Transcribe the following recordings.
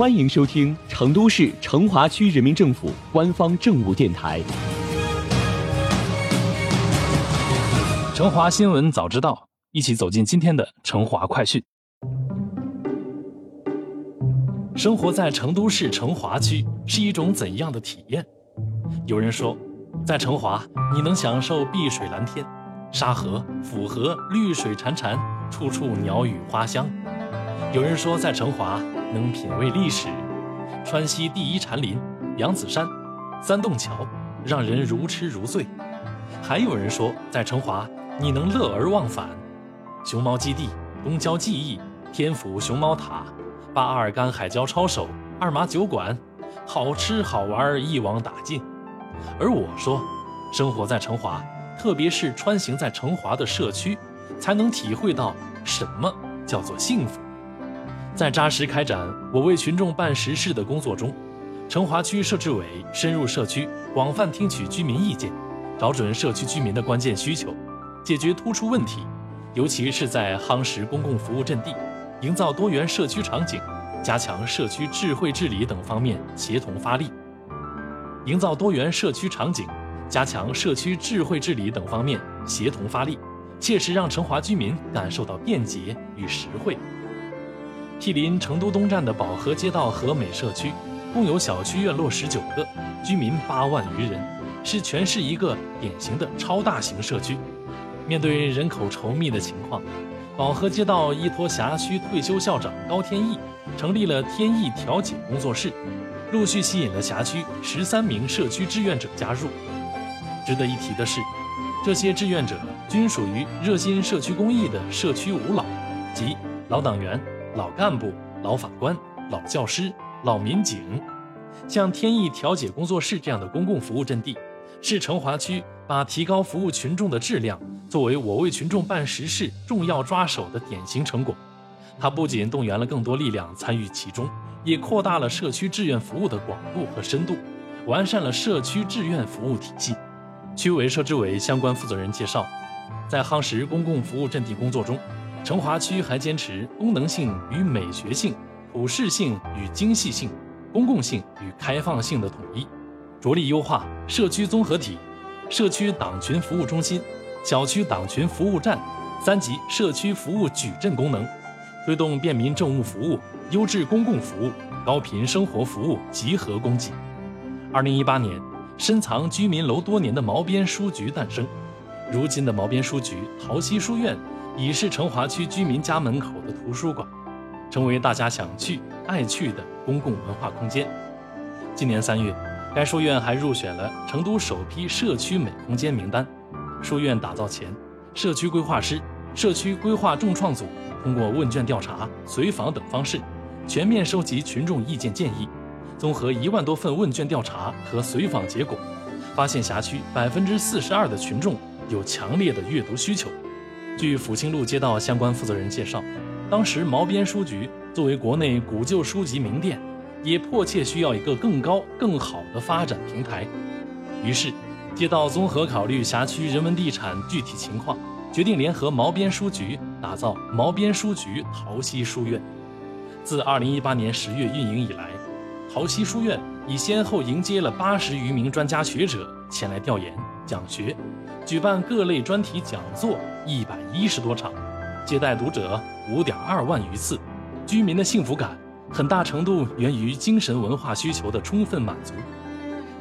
欢迎收听成都市成华区人民政府官方政务电台《成华新闻早知道》，一起走进今天的成华快讯。生活在成都市成华区是一种怎样的体验？有人说，在成华你能享受碧水蓝天、沙河、府河绿水潺潺，处处鸟语花香；有人说，在成华。能品味历史，川西第一禅林、扬子山、三洞桥，让人如痴如醉。还有人说，在成华你能乐而忘返，熊猫基地、东郊记忆、天府熊猫塔、八二干海椒抄手、二麻酒馆，好吃好玩一网打尽。而我说，生活在成华，特别是穿行在成华的社区，才能体会到什么叫做幸福。在扎实开展我为群众办实事的工作中，成华区设置委深入社区，广泛听取居民意见，找准社区居民的关键需求，解决突出问题。尤其是在夯实公共服务阵地、营造多元社区场景、加强社区智慧治理等方面协同发力。营造多元社区场景、加强社区智慧治理等方面协同发力，切实让成华居民感受到便捷与实惠。毗邻成都东站的宝和街道和美社区，共有小区院落十九个，居民八万余人，是全市一个典型的超大型社区。面对人口稠密的情况，宝和街道依托辖区退休校长高天意，成立了天意调解工作室，陆续吸引了辖区十三名社区志愿者加入。值得一提的是，这些志愿者均属于热心社区公益的社区五老，及老党员。老干部、老法官、老教师、老民警，像天意调解工作室这样的公共服务阵地，是成华区把提高服务群众的质量作为我为群众办实事重要抓手的典型成果。它不仅动员了更多力量参与其中，也扩大了社区志愿服务的广度和深度，完善了社区志愿服务体系。区委设置委相关负责人介绍，在夯实公共服务阵地工作中。成华区还坚持功能性与美学性、普适性与精细性、公共性与开放性的统一，着力优化社区综合体、社区党群服务中心、小区党群服务站三级社区服务矩阵功能，推动便民政务服务、优质公共服务、高频生活服务集合供给。二零一八年，深藏居民楼多年的毛边书局诞生，如今的毛边书局桃溪书院。已是成华区居民家门口的图书馆，成为大家想去、爱去的公共文化空间。今年三月，该书院还入选了成都首批社区美空间名单。书院打造前，社区规划师、社区规划重创组通过问卷调查、随访等方式，全面收集群众意见建议。综合一万多份问卷调查和随访结果，发现辖区百分之四十二的群众有强烈的阅读需求。据抚清路街道相关负责人介绍，当时毛边书局作为国内古旧书籍名店，也迫切需要一个更高、更好的发展平台。于是，街道综合考虑辖区人文地产具体情况，决定联合毛边书局打造毛边书局桃溪书院。自2018年10月运营以来，桃溪书院已先后迎接了八十余名专家学者前来调研讲学。举办各类专题讲座一百一十多场，接待读者五点二万余次，居民的幸福感很大程度源于精神文化需求的充分满足。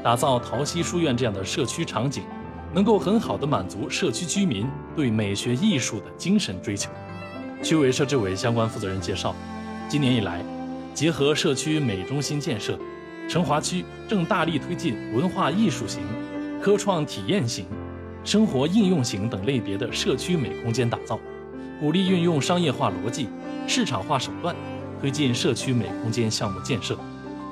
打造桃溪书院这样的社区场景，能够很好的满足社区居民对美学艺术的精神追求。区委设置委相关负责人介绍，今年以来，结合社区美中心建设，成华区正大力推进文化艺术型、科创体验型。生活应用型等类别的社区美空间打造，鼓励运用商业化逻辑、市场化手段，推进社区美空间项目建设，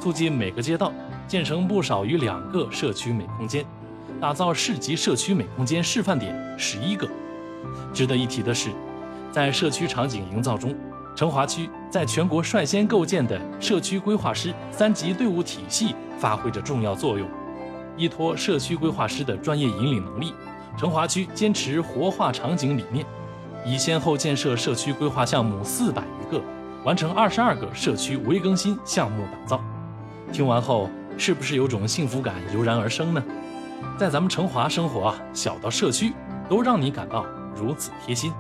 促进每个街道建成不少于两个社区美空间，打造市级社区美空间示范点十一个。值得一提的是，在社区场景营造中，成华区在全国率先构建的社区规划师三级队伍体系发挥着重要作用，依托社区规划师的专业引领能力。成华区坚持活化场景理念，已先后建设社区规划项目四百余个，完成二十二个社区微更新项目打造。听完后，是不是有种幸福感油然而生呢？在咱们成华生活啊，小到社区，都让你感到如此贴心。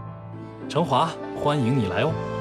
成华，欢迎你来哦！